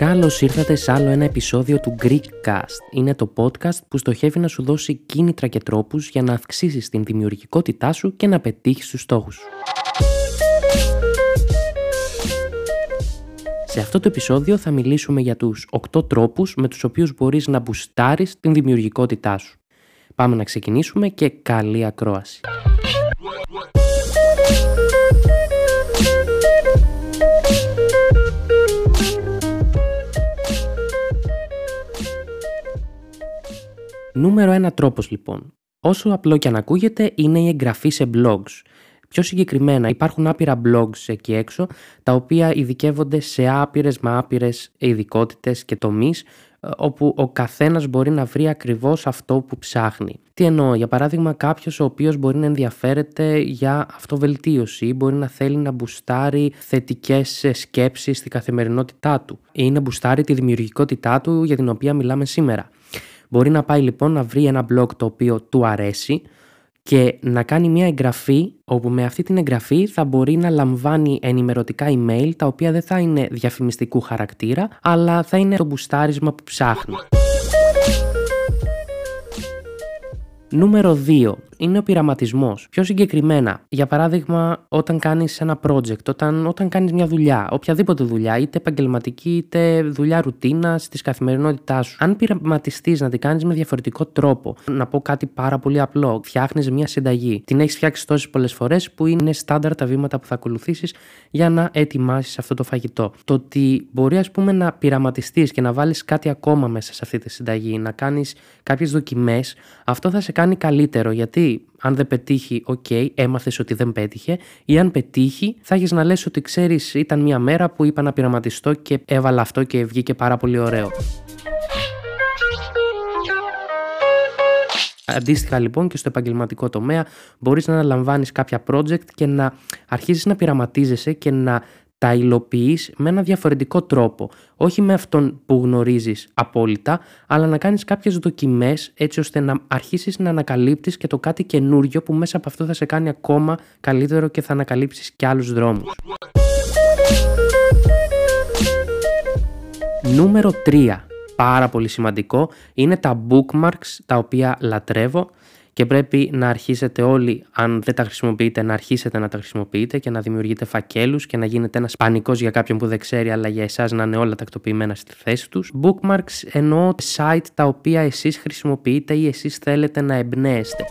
Καλώς ήρθατε σε άλλο ένα επεισόδιο του Greekcast. Είναι το podcast που στοχεύει να σου δώσει κίνητρα και τρόπους για να αυξήσεις την δημιουργικότητά σου και να πετύχεις τους στόχους σου. Σε αυτό το επεισόδιο θα μιλήσουμε για τους 8 τρόπους με τους οποίους μπορείς να μπουστάρεις την δημιουργικότητά σου. Πάμε να ξεκινήσουμε και καλή ακρόαση. Νούμερο ένα τρόπος λοιπόν. Όσο απλό και αν ακούγεται είναι η εγγραφή σε blogs. Πιο συγκεκριμένα υπάρχουν άπειρα blogs εκεί έξω τα οποία ειδικεύονται σε άπειρες με άπειρες ειδικότητες και τομείς ε, όπου ο καθένας μπορεί να βρει ακριβώς αυτό που ψάχνει. Τι εννοώ, για παράδειγμα κάποιος ο οποίος μπορεί να ενδιαφέρεται για αυτοβελτίωση ή μπορεί να θέλει να μπουστάρει θετικές σκέψεις στη καθημερινότητά του ή να μπουστάρει τη δημιουργικότητά του για την οποία μιλάμε σήμερα. Μπορεί να πάει λοιπόν να βρει ένα blog το οποίο του αρέσει και να κάνει μια εγγραφή όπου με αυτή την εγγραφή θα μπορεί να λαμβάνει ενημερωτικά email τα οποία δεν θα είναι διαφημιστικού χαρακτήρα αλλά θα είναι το μπουστάρισμα που ψάχνει. Νούμερο 2 είναι ο πειραματισμός. Πιο συγκεκριμένα, για παράδειγμα, όταν κάνεις ένα project, όταν, όταν κάνεις μια δουλειά, οποιαδήποτε δουλειά, είτε επαγγελματική είτε δουλειά ρουτίνας της καθημερινότητάς σου. Αν πειραματιστείς να την κάνεις με διαφορετικό τρόπο, να πω κάτι πάρα πολύ απλό, φτιάχνεις μια συνταγή. Την έχεις φτιάξει τόσες πολλές φορές που είναι στάνταρ τα βήματα που θα ακολουθήσεις για να ετοιμάσεις αυτό το φαγητό. Το ότι μπορεί, ας πούμε, να πειραματιστείς και να βάλεις κάτι ακόμα μέσα σε αυτή τη συνταγή, να κάνεις κάποιες δοκιμές, αυτό θα σε κάνει καλύτερο γιατί αν δεν πετύχει, OK, okay, έμαθες ότι δεν πέτυχε, ή αν πετύχει, θα έχεις να λες ότι ξέρεις, ήταν μια μέρα που είπα να πειραματιστώ και έβαλα αυτό και βγήκε πάρα πολύ ωραίο. Αντίστοιχα λοιπόν και στο επαγγελματικό τομέα μπορείς να αναλαμβάνεις κάποια project και να αρχίσεις να πειραματίζεσαι και να τα υλοποιείς με ένα διαφορετικό τρόπο. Όχι με αυτόν που γνωρίζεις απόλυτα, αλλά να κάνεις κάποιες δοκιμές έτσι ώστε να αρχίσεις να ανακαλύπτεις και το κάτι καινούριο που μέσα από αυτό θα σε κάνει ακόμα καλύτερο και θα ανακαλύψεις και άλλους δρόμους. Νούμερο 3. Πάρα πολύ σημαντικό είναι τα bookmarks τα οποία λατρεύω και πρέπει να αρχίσετε όλοι, αν δεν τα χρησιμοποιείτε, να αρχίσετε να τα χρησιμοποιείτε και να δημιουργείτε φακέλους και να γίνετε ένας πανικός για κάποιον που δεν ξέρει, αλλά για εσάς να είναι όλα τακτοποιημένα στη θέση τους. Bookmarks εννοώ site τα οποία εσείς χρησιμοποιείτε ή εσείς θέλετε να εμπνέεστε.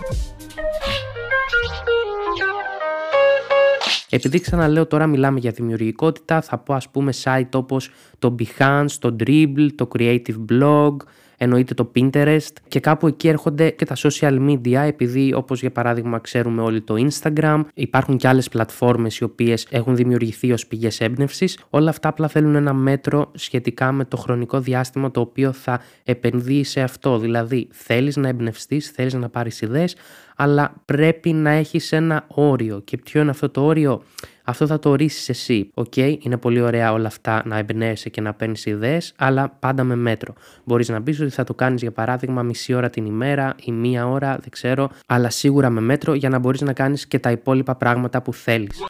Επειδή ξαναλέω τώρα μιλάμε για δημιουργικότητα, θα πω ας πούμε site όπως το Behance, το Dribble, το Creative Blog, εννοείται το Pinterest και κάπου εκεί έρχονται και τα social media επειδή όπως για παράδειγμα ξέρουμε όλοι το Instagram, υπάρχουν και άλλες πλατφόρμες οι οποίες έχουν δημιουργηθεί ως πηγές έμπνευσης. όλα αυτά απλά θέλουν ένα μέτρο σχετικά με το χρονικό διάστημα το οποίο θα επενδύει σε αυτό, δηλαδή θέλεις να εμπνευστείς, θέλεις να πάρεις ιδέες, αλλά πρέπει να έχεις ένα όριο και ποιο είναι αυτό το όριο; Αυτό θα το ορίσεις εσύ. OK, okay, είναι πολύ ωραία όλα αυτά να εμπνέεσαι και να παίρνεις ιδέες, αλλά πάντα με μέτρο. Μπορείς να πεις ότι θα το κάνεις για παράδειγμα μισή ώρα την ημέρα ή μία ώρα, δεν ξέρω, αλλά σίγουρα με μέτρο για να μπορείς να κάνεις και τα υπόλοιπα πράγματα που θέλεις.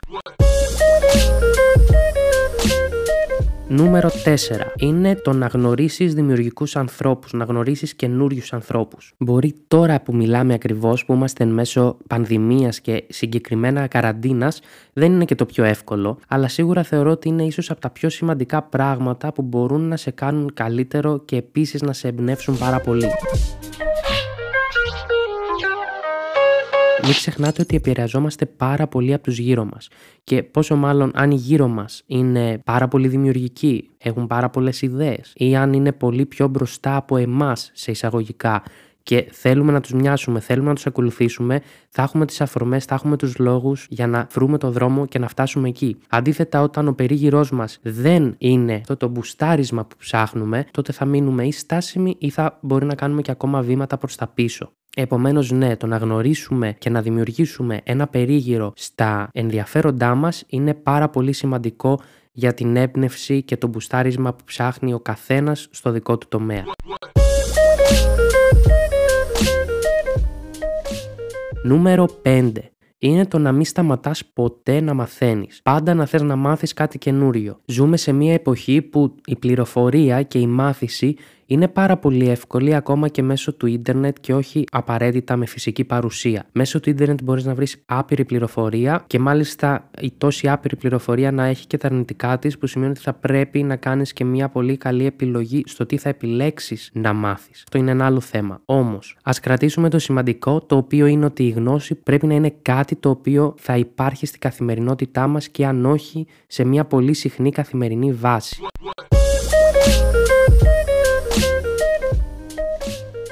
Νούμερο 4 είναι το να γνωρίσεις δημιουργικούς ανθρώπους, να γνωρίσεις καινούριους ανθρώπους. Μπορεί τώρα που μιλάμε ακριβώς, που είμαστε εν μέσω πανδημίας και συγκεκριμένα καραντίνας, δεν είναι και το πιο εύκολο, αλλά σίγουρα θεωρώ ότι είναι ίσως από τα πιο σημαντικά πράγματα που μπορούν να σε κάνουν καλύτερο και επίσης να σε εμπνεύσουν πάρα πολύ. Μην ξεχνάτε ότι επηρεαζόμαστε πάρα πολύ από τους γύρω μας και πόσο μάλλον αν οι γύρω μας είναι πάρα πολύ δημιουργικοί, έχουν πάρα πολλές ιδέες ή αν είναι πολύ πιο μπροστά από εμάς σε εισαγωγικά και θέλουμε να τους μοιάσουμε, θέλουμε να τους ακολουθήσουμε, θα έχουμε τις αφορμές, θα έχουμε τους λόγους για να βρούμε το δρόμο και να φτάσουμε εκεί. Αντίθετα όταν ο περίγυρός μας δεν είναι αυτό το μπουστάρισμα που ψάχνουμε, τότε θα μείνουμε ή στάσιμοι ή θα μπορεί να κάνουμε και ακόμα βήματα προς τα πίσω. Επομένως ναι, το να γνωρίσουμε και να δημιουργήσουμε ένα περίγυρο στα ενδιαφέροντά μας είναι πάρα πολύ σημαντικό για την έμπνευση και το μπουστάρισμα που ψάχνει ο καθένας στο δικό του τομέα. Νούμερο 5. είναι το να μην σταματάς ποτέ να μαθαίνεις. Πάντα να θες να μάθεις κάτι καινούριο. Ζούμε σε μια εποχή που η πληροφορία και η μάθηση είναι πάρα πολύ εύκολη ακόμα και μέσω του ίντερνετ και όχι απαραίτητα με φυσική παρουσία. Μέσω του ίντερνετ μπορείς να βρεις άπειρη πληροφορία και μάλιστα η τόση άπειρη πληροφορία να έχει και τα αρνητικά της, που σημαίνει ότι θα πρέπει να κάνεις και μια πολύ καλή επιλογή στο τι θα επιλέξεις να μάθεις. Αυτό είναι ένα άλλο θέμα. Όμως, ας κρατήσουμε το σημαντικό, το οποίο είναι ότι η γνώση πρέπει να είναι κάτι το οποίο θα υπάρχει στην καθημερινότητά μας και αν όχι σε μια πολύ συχνή καθημερινή βάση.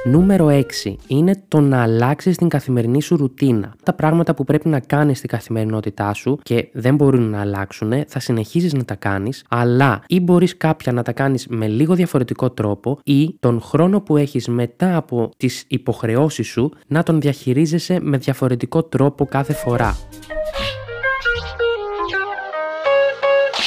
Νούμερο 6 είναι το να αλλάξεις την καθημερινή σου ρουτίνα. Τα πράγματα που πρέπει να κάνεις στην καθημερινότητά σου και δεν μπορούν να αλλάξουν, θα συνεχίσει να τα κάνεις, αλλά ή μπορείς κάποια να τα κάνεις με λίγο διαφορετικό τρόπο ή τον χρόνο που έχεις μετά από τις υποχρεώσεις σου να τον διαχειρίζεσαι με διαφορετικό τρόπο κάθε φορά.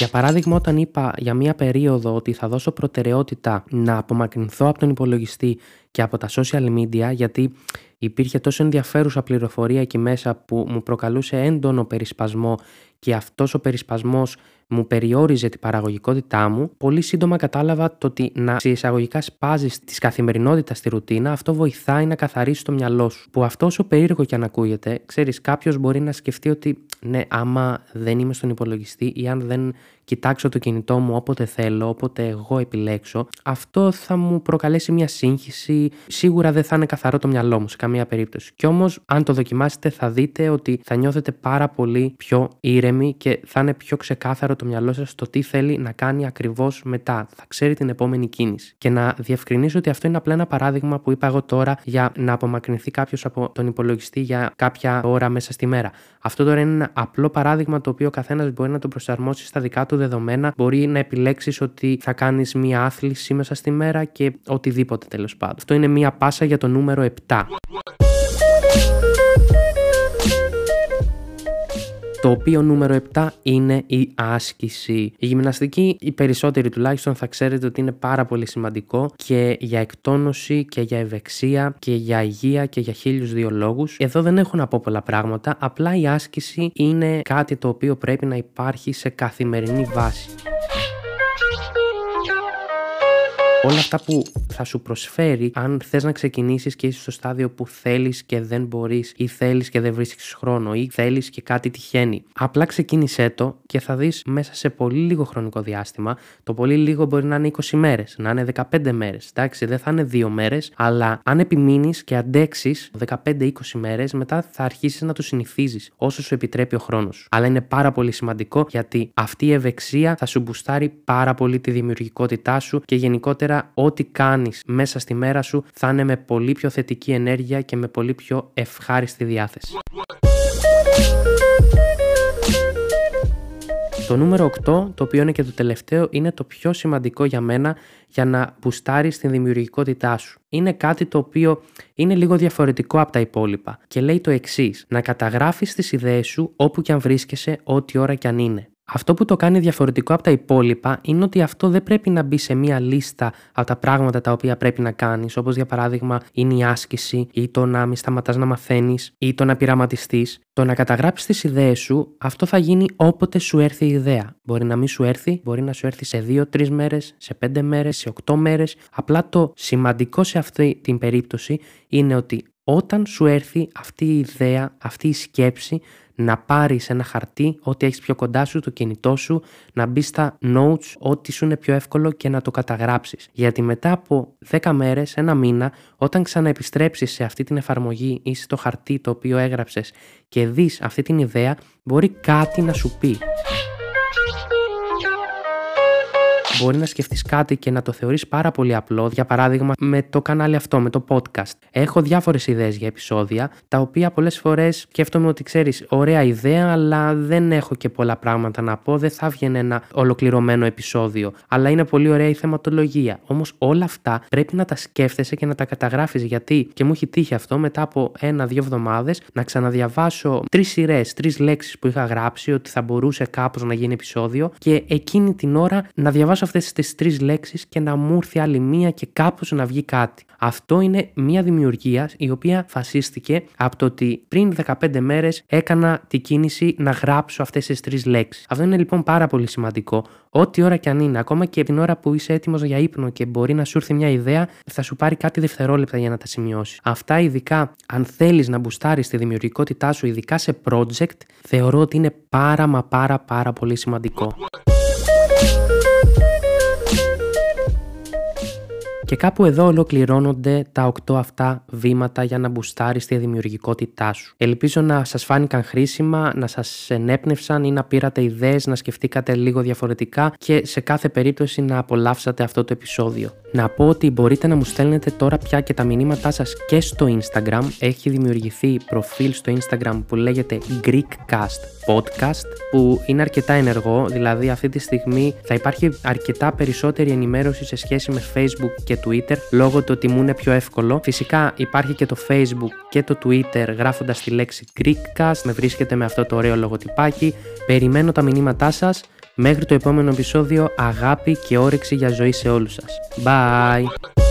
Για παράδειγμα, όταν είπα για μία περίοδο ότι θα δώσω προτεραιότητα να απομακρυνθώ από τον υπολογιστή και από τα social media, γιατί υπήρχε τόσο ενδιαφέρουσα πληροφορία εκεί μέσα που μου προκαλούσε έντονο περισπασμό και αυτός ο περισπασμός μου περιόριζε την παραγωγικότητά μου, πολύ σύντομα κατάλαβα το ότι να σε εισαγωγικά σπάζεις της καθημερινότητας στη ρουτίνα, αυτό βοηθάει να καθαρίσεις το μυαλό σου. Που αυτό όσο περίεργο και αν ακούγεται, ξέρεις, κάποιος μπορεί να σκεφτεί ότι ναι, άμα δεν είμαι στον υπολογιστή ή αν δεν κοιτάξω το κινητό μου όποτε θέλω, όποτε εγώ επιλέξω, αυτό θα μου προκαλέσει μια σύγχυση. Σίγουρα δεν θα είναι καθαρό το μυαλό μου σε καμία περίπτωση. Κι όμως, αν το δοκιμάσετε, θα δείτε ότι θα νιώθετε πάρα πολύ πιο ήρεμοι και θα είναι πιο ξεκάθαρο το μυαλό σας το τι θέλει να κάνει ακριβώς μετά. Θα ξέρει την επόμενη κίνηση. Και να διευκρινίσω ότι αυτό είναι απλά ένα παράδειγμα που είπα εγώ τώρα για να απομακρυνθεί κάποιος από τον υπολογιστή για κάποια ώρα μέσα στη μέρα. Αυτό τώρα είναι ένα απλό παράδειγμα το οποίο ο καθένας μπορεί να το προσαρμόσει στα δικά του δεδομένα. Μπορεί να επιλέξεις ότι θα κάνεις μία άθληση μέσα στη μέρα και οτιδήποτε τέλος πάντων. Αυτό είναι μία πάσα για το νούμερο 7. Το οποίο νούμερο 7 είναι η άσκηση. Η γυμναστική, οι περισσότεροι τουλάχιστον θα ξέρετε ότι είναι πάρα πολύ σημαντικό και για εκτόνωση και για ευεξία και για υγεία και για χίλιους δύο λόγους. Εδώ δεν έχω να πω πολλά πράγματα, απλά η άσκηση είναι κάτι το οποίο πρέπει να υπάρχει σε καθημερινή βάση όλα αυτά που θα σου προσφέρει αν θες να ξεκινήσεις και είσαι στο στάδιο που θέλεις και δεν μπορείς ή θέλεις και δεν βρίσκεις χρόνο ή θέλεις και κάτι τυχαίνει. Απλά ξεκίνησέ το και θα δεις μέσα σε πολύ λίγο χρονικό διάστημα. Το πολύ λίγο μπορεί να είναι 20 μέρες, να είναι 15 μέρες. Εντάξει, δεν θα είναι 2 μέρες, αλλά αν επιμείνεις και αντέξεις 15-20 μέρες, μετά θα αρχίσεις να το συνηθίζεις όσο σου επιτρέπει ο χρόνος. Αλλά είναι πάρα πολύ σημαντικό γιατί αυτή η ευεξία θα σου μπουστάρει πάρα πολύ τη δημιουργικότητά σου και γενικότερα ό,τι κάνεις μέσα στη μέρα σου θα είναι με πολύ πιο θετική ενέργεια και με πολύ πιο ευχάριστη διάθεση. Το νούμερο 8, το οποίο είναι και το τελευταίο, είναι το πιο σημαντικό για μένα για να μπουστάρεις την δημιουργικότητά σου. Είναι κάτι το οποίο είναι λίγο διαφορετικό από τα υπόλοιπα και λέει το εξής: να καταγράφεις τις ιδέες σου όπου και αν βρίσκεσαι, ό,τι ώρα και αν είναι. Αυτό που το κάνει διαφορετικό από τα υπόλοιπα είναι ότι αυτό δεν πρέπει να μπει σε μία λίστα από τα πράγματα τα οποία πρέπει να κάνεις, όπως για παράδειγμα είναι η άσκηση ή το να μην σταματάς να μαθαίνεις ή το να πειραματιστείς. Το να καταγράψεις τις ιδέες σου, αυτό θα γίνει όποτε σου έρθει η ιδέα. Μπορεί να μην σου έρθει, μπορεί να σου έρθει σε 2-3 μέρες, σε 5 μέρες, σε 8 μέρες. Απλά το σημαντικό σε αυτή την περίπτωση είναι ότι όταν σου έρθει αυτή η ιδέα, αυτή η σκέψη, να πάρεις ένα χαρτί, ό,τι έχεις πιο κοντά σου, το κινητό σου, να μπεις στα notes, ό,τι σου είναι πιο εύκολο και να το καταγράψεις. Γιατί μετά από 10 μέρες, ένα μήνα, όταν ξαναεπιστρέψεις σε αυτή την εφαρμογή ή στο χαρτί το οποίο έγραψες και δεις αυτή την ιδέα, μπορεί κάτι να σου πει. Μπορεί να σκεφτείς κάτι και να το θεωρείς πάρα πολύ απλό. Για παράδειγμα, με το κανάλι αυτό, με το podcast. Έχω διάφορες ιδέες για επεισόδια, τα οποία πολλές φορές σκέφτομαι ότι ξέρεις, ωραία ιδέα, αλλά δεν έχω και πολλά πράγματα να πω. Δεν θα βγαίνει ένα ολοκληρωμένο επεισόδιο. Αλλά είναι πολύ ωραία η θεματολογία. Όμως όλα αυτά πρέπει να τα σκέφτεσαι και να τα καταγράφεις. Γιατί και μου έχει τύχει αυτό μετά από ένα-δύο εβδομάδες να ξαναδιαβάσω τρεις σειρές, τρεις λέξεις που είχα γράψει ότι θα μπορούσε κάπως να γίνει επεισόδιο και εκείνη την ώρα να διαβάσω αυτές τις τρεις λέξεις και να μου έρθει άλλη μία και κάπως να βγει κάτι. Αυτό είναι μια δημιουργία η οποία φασίστηκε από το ότι πριν 15 μέρες έκανα την κίνηση να γράψω αυτές τις τρεις λέξεις. Αυτό είναι λοιπόν πάρα πολύ σημαντικό. Ό,τι ώρα και αν είναι, ακόμα και την ώρα που είσαι έτοιμος για ύπνο και μπορεί να σου έρθει μια ιδέα, θα σου πάρει κάτι δευτερόλεπτα για να τα σημειώσεις. Αυτά ειδικά αν θέλεις να μπουστάρεις τη δημιουργικότητά σου, ειδικά σε project, θεωρώ ότι είναι πάρα μα πάρα πάρα πολύ σημαντικό. Και κάπου εδώ ολοκληρώνονται τα 8 αυτά βήματα για να μπουστάρεις τη δημιουργικότητά σου. Ελπίζω να σας φάνηκαν χρήσιμα, να σας ενέπνευσαν ή να πήρατε ιδέες, να σκεφτήκατε λίγο διαφορετικά και σε κάθε περίπτωση να απολαύσατε αυτό το επεισόδιο. Να πω ότι μπορείτε να μου στέλνετε τώρα πια και τα μηνύματά σας και στο Instagram. Έχει δημιουργηθεί προφίλ στο Instagram που λέγεται Greekcast Podcast που είναι αρκετά ενεργό, δηλαδή αυτή τη στιγμή θα υπάρχει αρκετά περισσότερη ενημέρωση σε σχέση με Facebook και Twitter λόγω του ότι μου είναι πιο εύκολο. Φυσικά υπάρχει και το Facebook και το Twitter γράφοντας τη λέξη Greekcast, με βρίσκεται με αυτό το ωραίο λογοτυπάκι. Περιμένω τα μηνύματά σας. Μέχρι το επόμενο επεισόδιο, αγάπη και όρεξη για ζωή σε όλους σας. Bye!